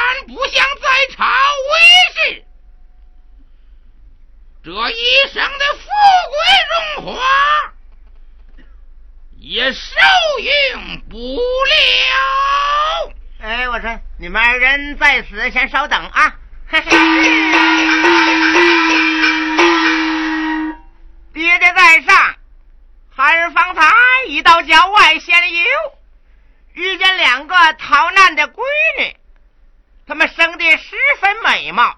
然不想在朝为事，这一生的富贵荣华。也受用不了。哎，我说你们二人在此先稍等啊。爹爹在上，孩儿方才已到郊外闲游，遇见两个逃难的闺女，她们生得十分美貌，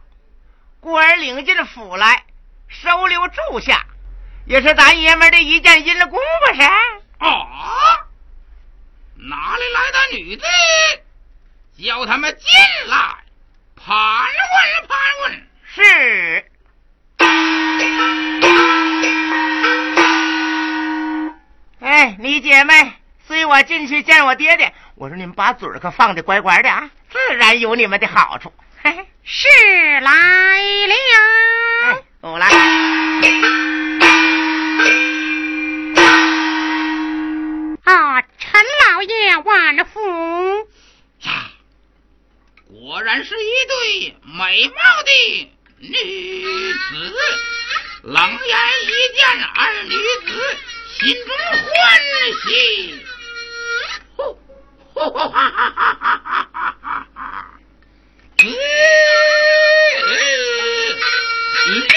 故而领进府来收留住下，也是咱爷们的一件阴功不是？啊！哪里来的女的？叫他们进来盘问盘问。是。哎，你姐妹，随我进去见我爹爹。我说你们把嘴可放的乖乖的啊，自然有你们的好处。嘿嘿，是来了。我来。啊，陈老爷万福！果然是一对美貌的女子，冷眼一见二女子，心中欢喜。哈哈哈哈哈哈哈！六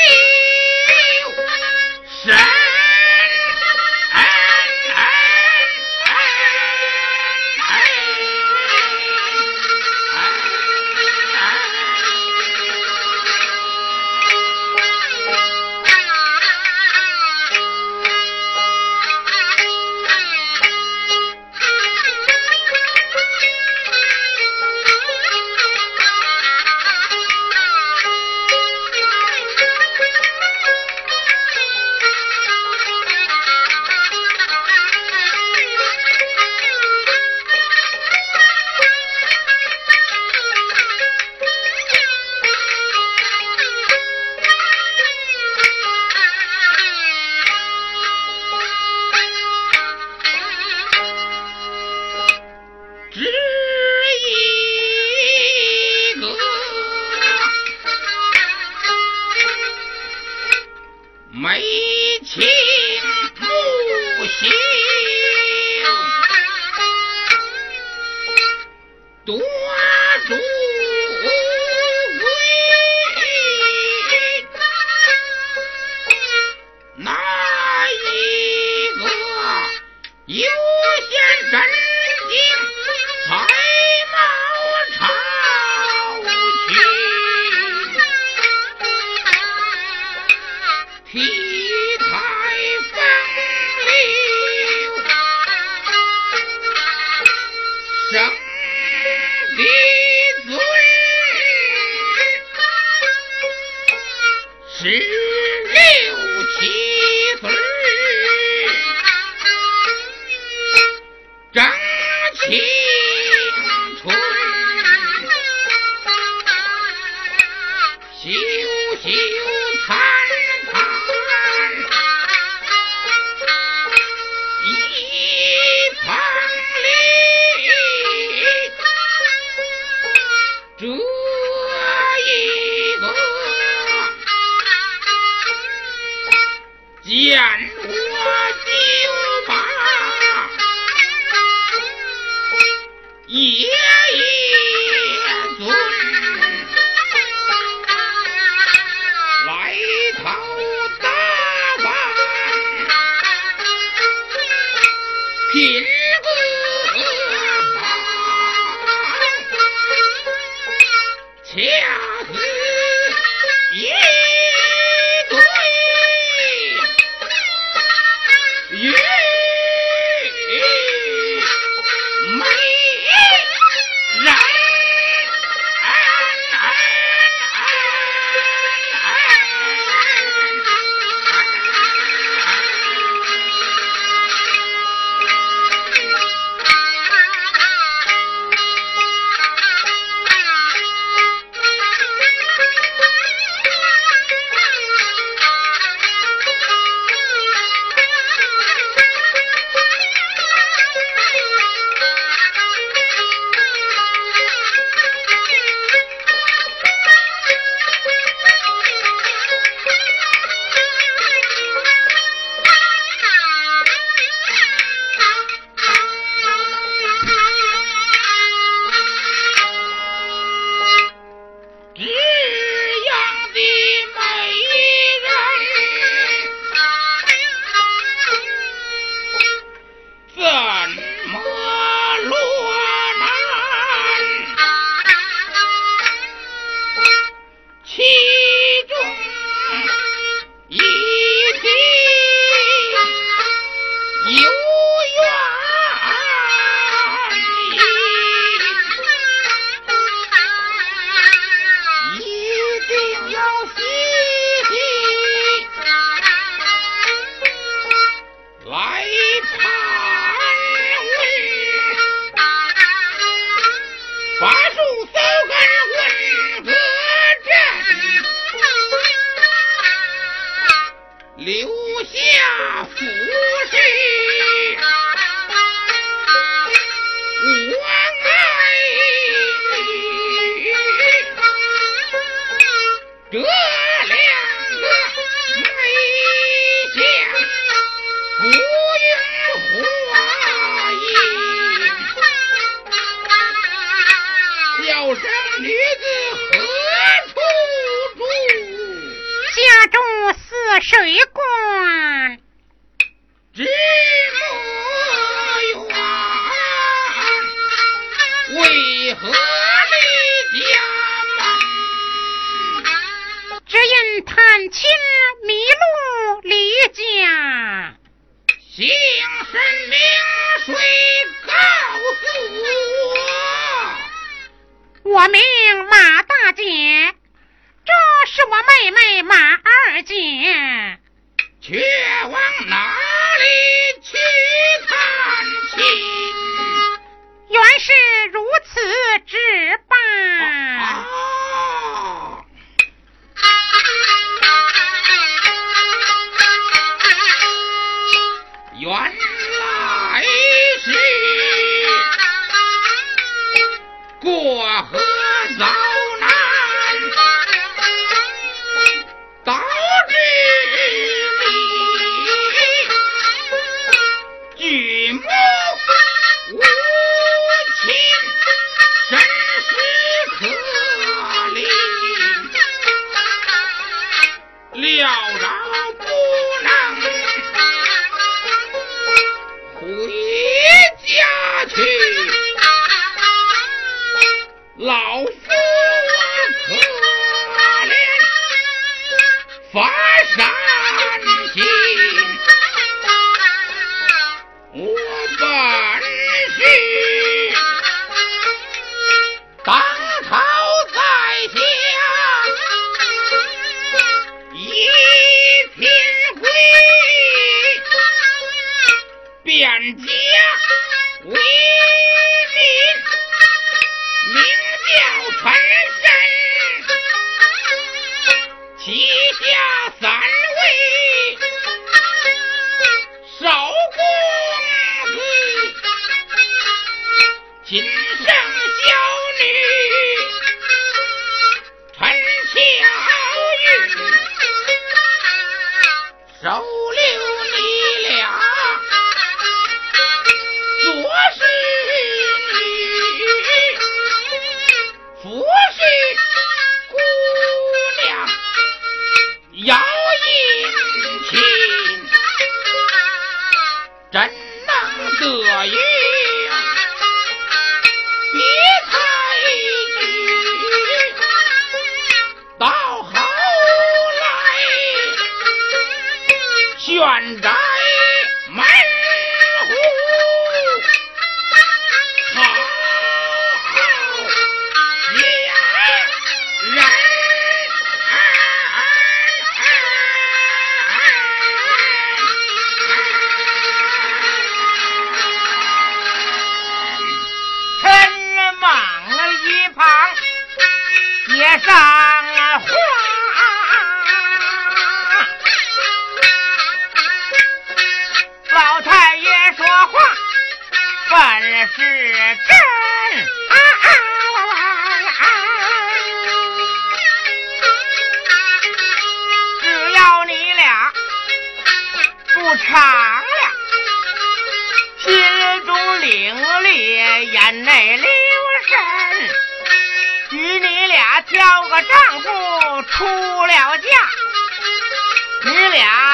神。我名马大姐，这是我妹妹马二姐。却往哪里去探亲？原是如此之吧。啊！一下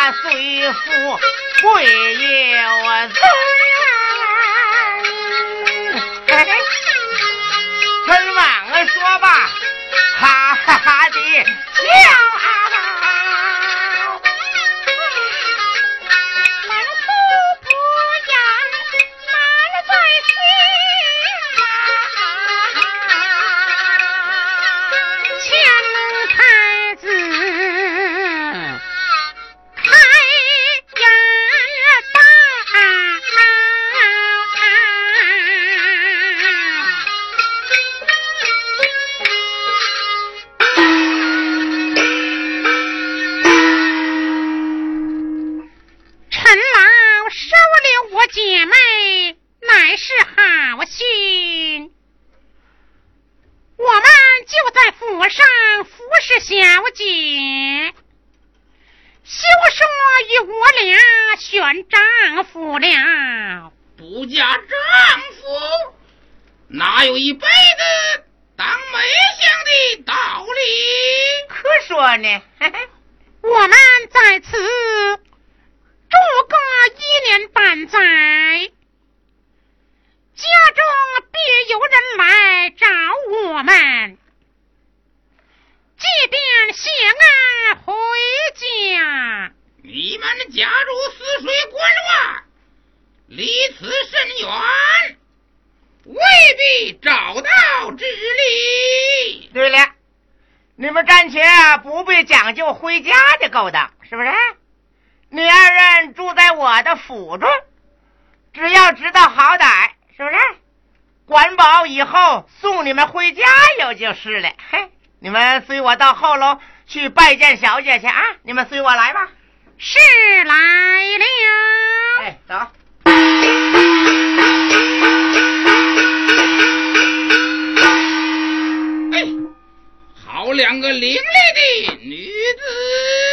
虽富贵也有尊啊嘿儿说吧哈哈哈的笑讲究回家的勾当，是不是？女二人住在我的府中，只要知道好歹，是不是？管保以后送你们回家有就是了。嘿，你们随我到后楼去拜见小姐去啊！你们随我来吧。是来了。哎，走。有两个伶俐的女子。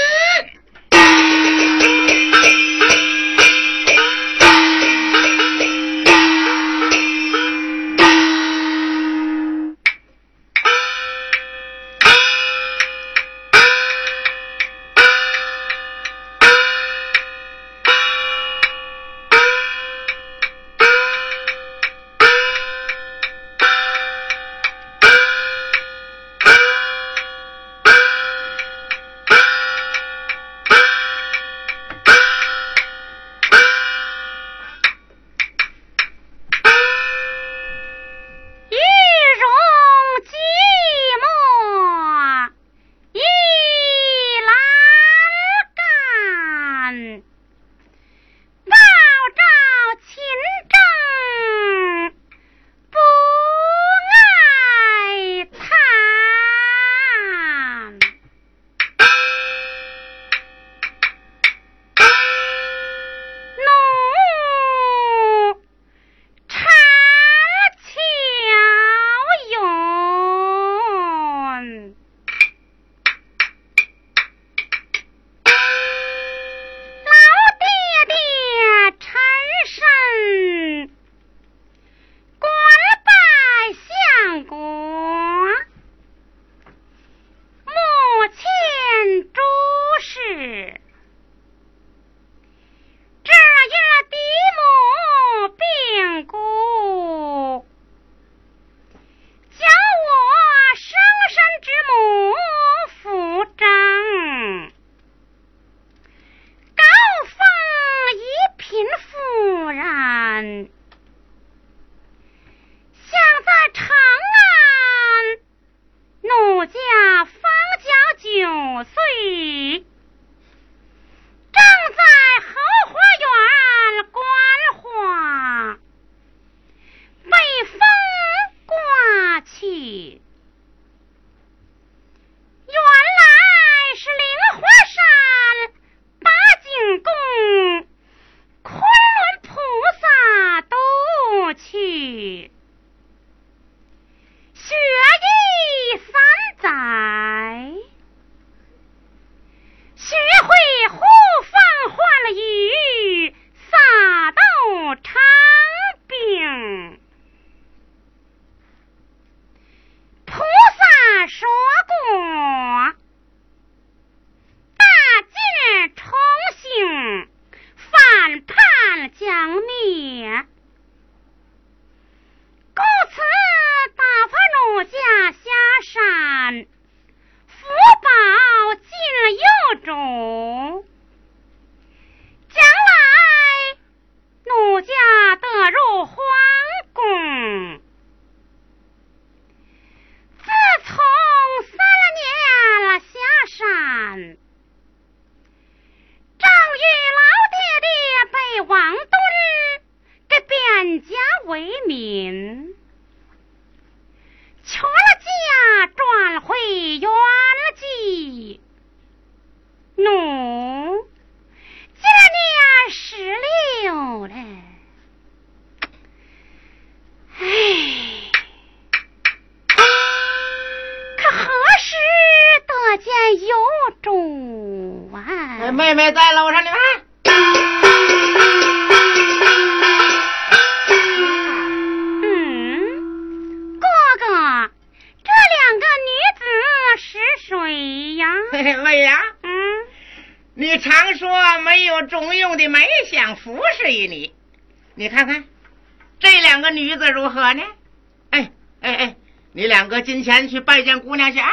前去拜见姑娘去啊！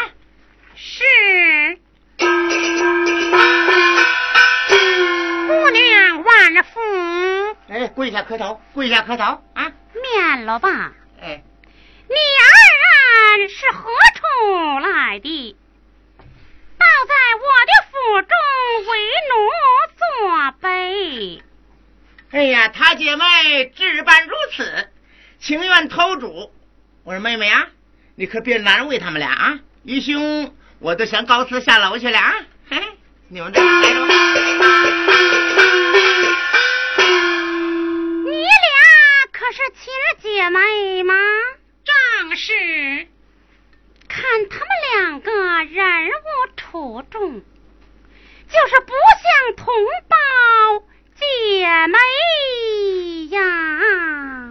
是，姑娘万福。哎，跪下磕头，跪下磕头啊！免了吧。哎，你二人是何处来的？倒在我的府中为奴作卑。哎呀，他姐妹置办如此，情愿偷主。我说妹妹啊，你可别难为他们俩啊！义兄，我都想告辞下楼去了啊！嘿，你们这待着吧。你俩可是亲姐妹吗？正是。看他们两个人物出众，就是不像同胞姐妹呀。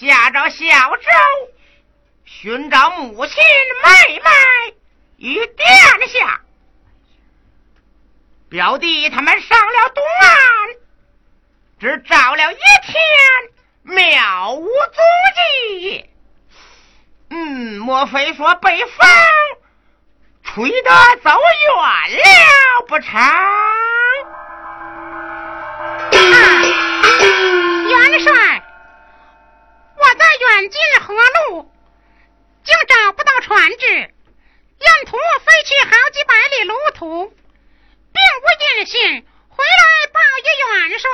驾着小舟寻找母亲妹妹与殿下，表弟他们上了东岸，只找了一天，渺无踪迹。嗯，莫非说北风？吹得走远了不成？元帅，在远近河路，竟找不到船只，沿途飞去好几百里路途，并无音信，回来报与元帅。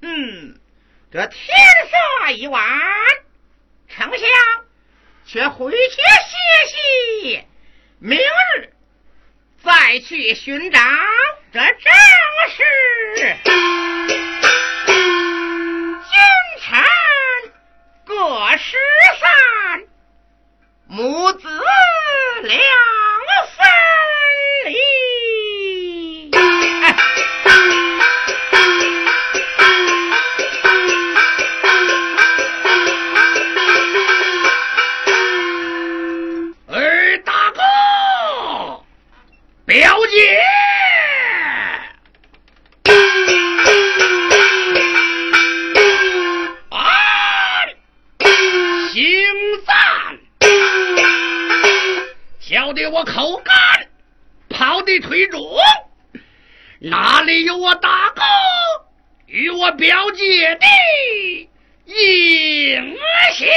嗯，这天色已晚，丞相却回去歇息。明日再去寻找，这正是君臣各13，母子两分离。二大哥，表。我口干，跑的腿肿，哪里有我大哥与我表姐的影响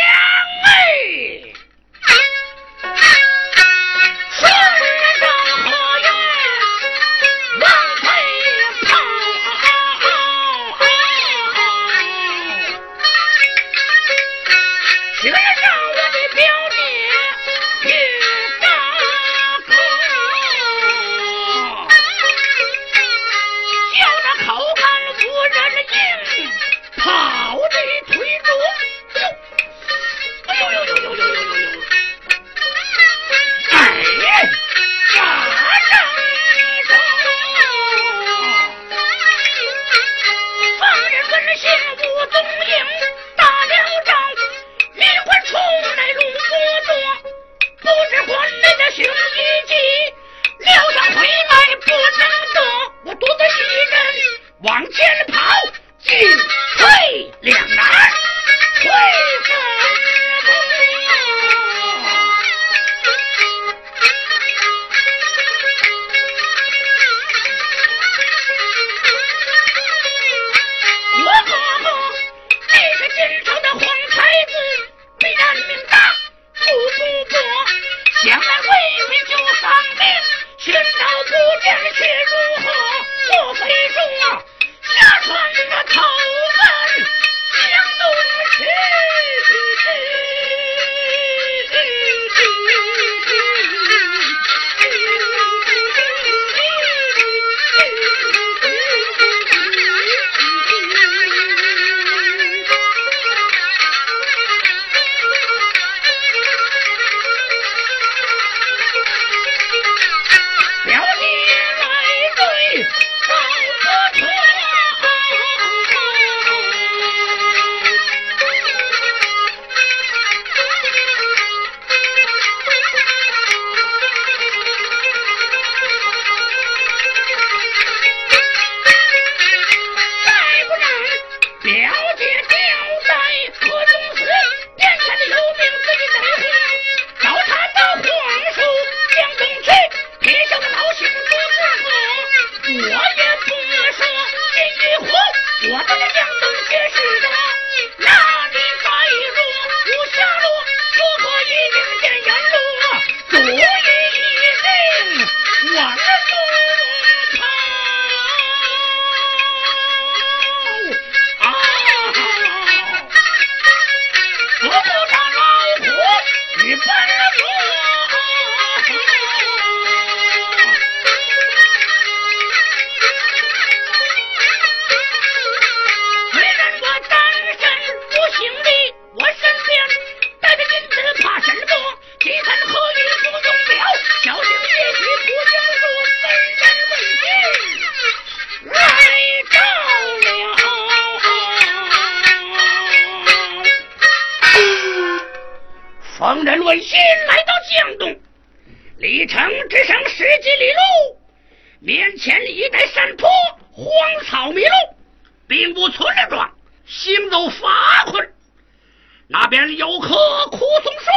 边有棵枯松树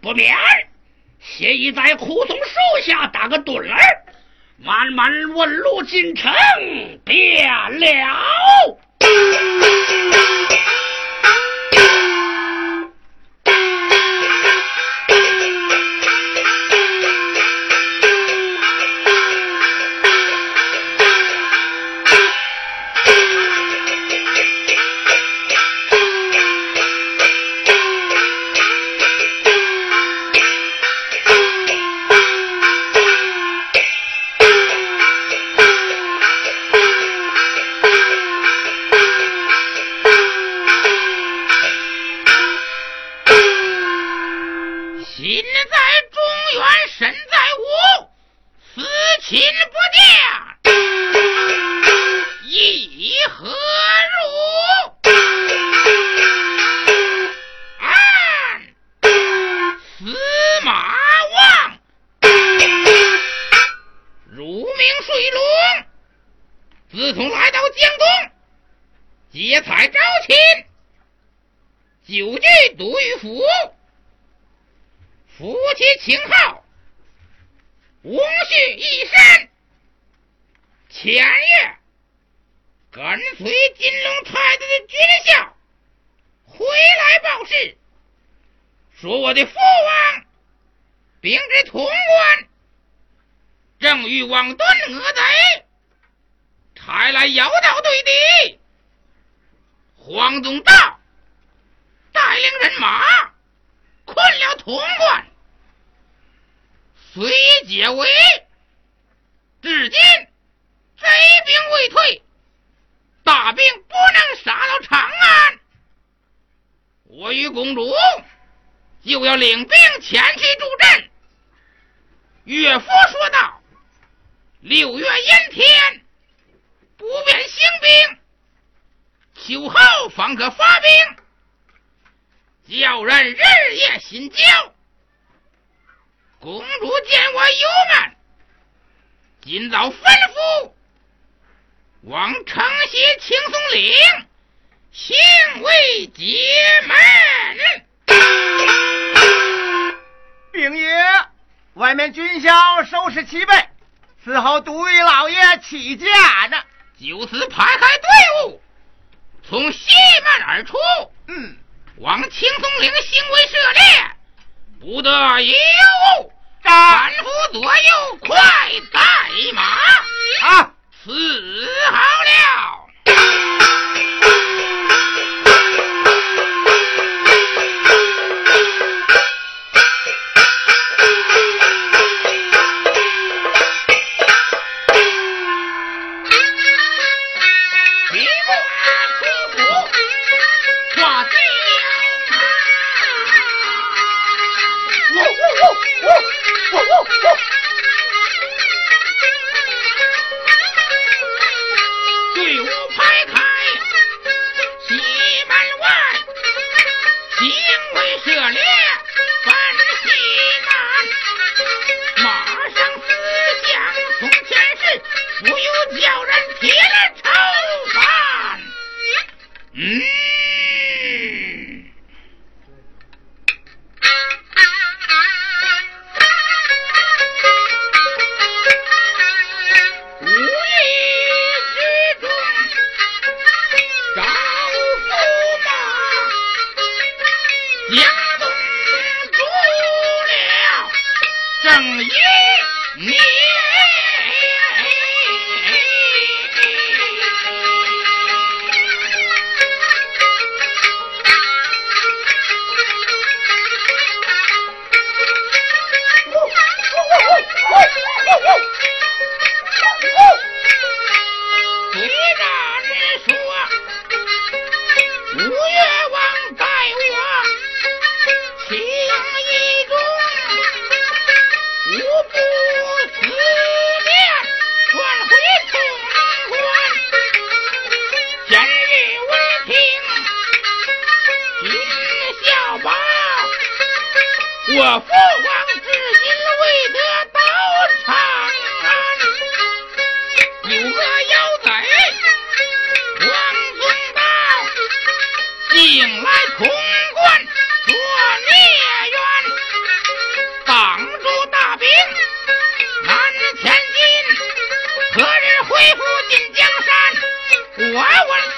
不免先已在枯松树下打个盹儿慢慢问路进城便了。他摇到对敌黄宗道带领人马困了潼关，随解围，至今贼兵未退，大兵不能杀到长安，我与公主就要领兵前去助阵。岳父说道，六月阴天。不便行兵，秋后方可发兵，叫人日夜心焦。公主见我有难，今早吩咐往城西青松岭行为结门。禀爷，外面军校收拾齐备，伺候独玉老爷起驾呢。就此排开队伍，从西门而出，嗯，往青松岭行为涉猎，不得已误。战俘左右快带马，啊，伺候了。我问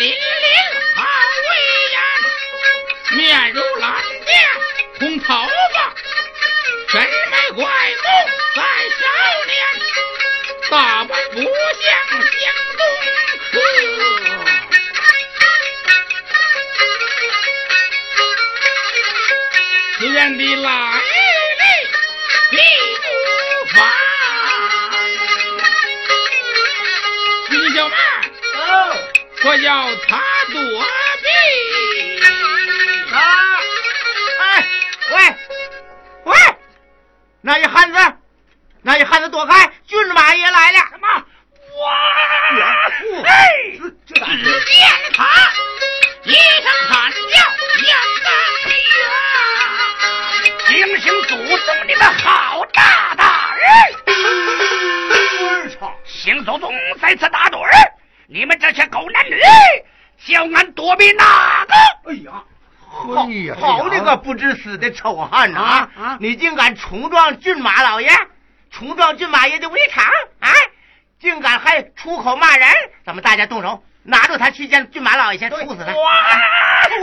Johnny. 你个不知死的丑汉呐！啊啊你竟敢冲撞骏马老爷，冲撞骏马爷的围场啊！竟敢还出口骂人！咱们大家动手，拿住他去见骏马老爷，先处死他！哇！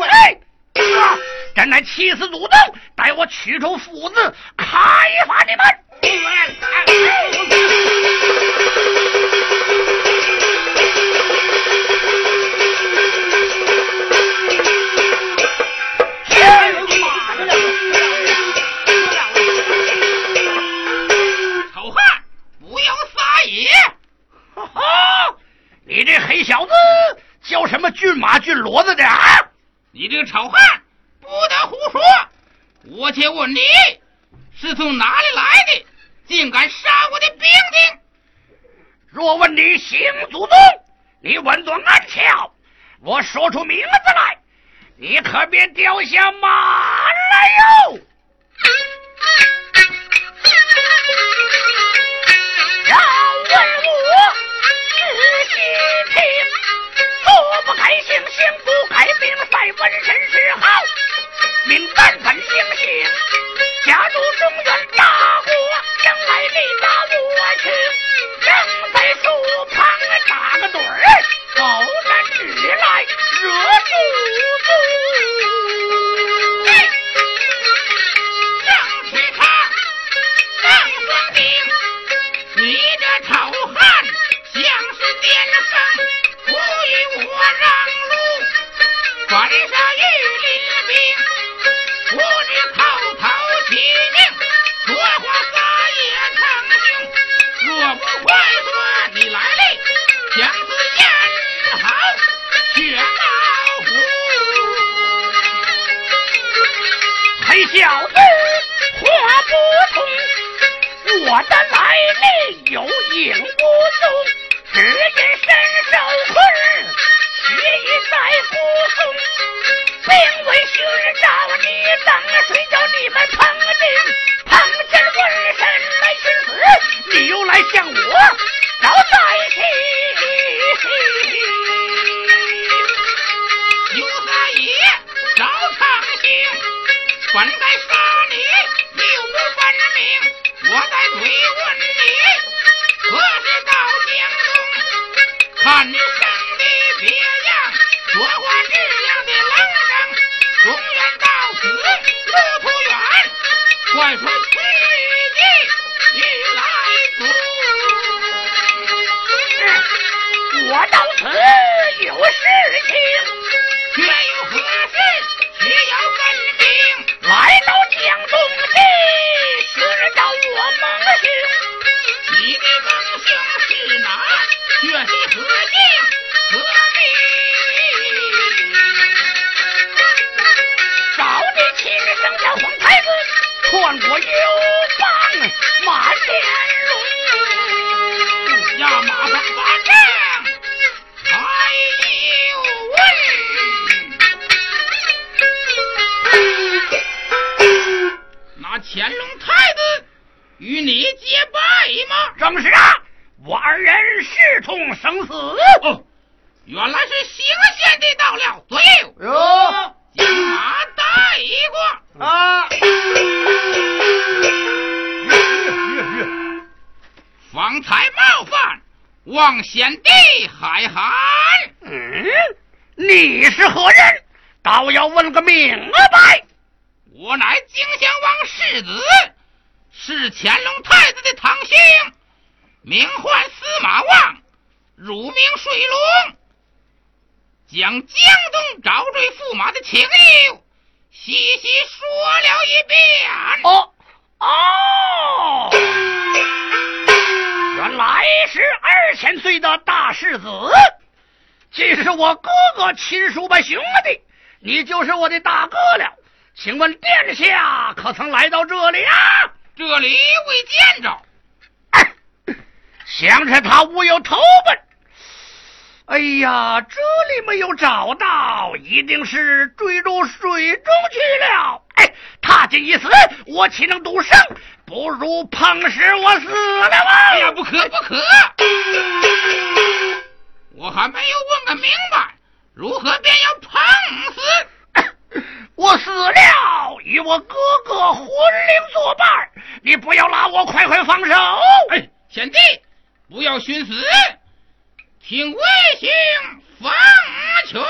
哎，啊真乃气死祖宗！待我取出斧子，开小子叫什么骏马骏骡子的啊？你这个丑汉，不得胡说！我且问你，是从哪里来的？竟敢杀我的兵丁！若问你行祖宗，你稳坐安桥，我说出名字来，你可别掉下马来哟！该行，行不该命，赛纹身是好，命本本行行，家住中原大国，将来你打我去，正在树旁打个盹儿，狗男女来惹怒。小子话不通，我的来历有影无踪，只因身受困，血已在骨松，并为寻找你等谁叫，你们碰见碰见瘟神来寻死，你又来向我马望，乳名水龙，将江东找罪驸马的情由细细说了一遍。哦哦，原来是二千岁的大世子，既是我哥哥亲叔伯兄弟，你就是我的大哥了。请问殿下可曾来到这里啊？这里未见着，想着他无有投奔。哎呀，这里没有找到，一定是坠入水中去了。哎，他今一死，我岂能独生？不如碰死我死了吧！哎呀，不可不可！我还没有问个明白，如何便要碰死？我死了，与我哥哥魂灵作伴，你不要拉我，快快放手！哎，贤弟，不要寻死，听魏兄奉劝。